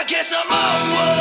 I guess I'm onward.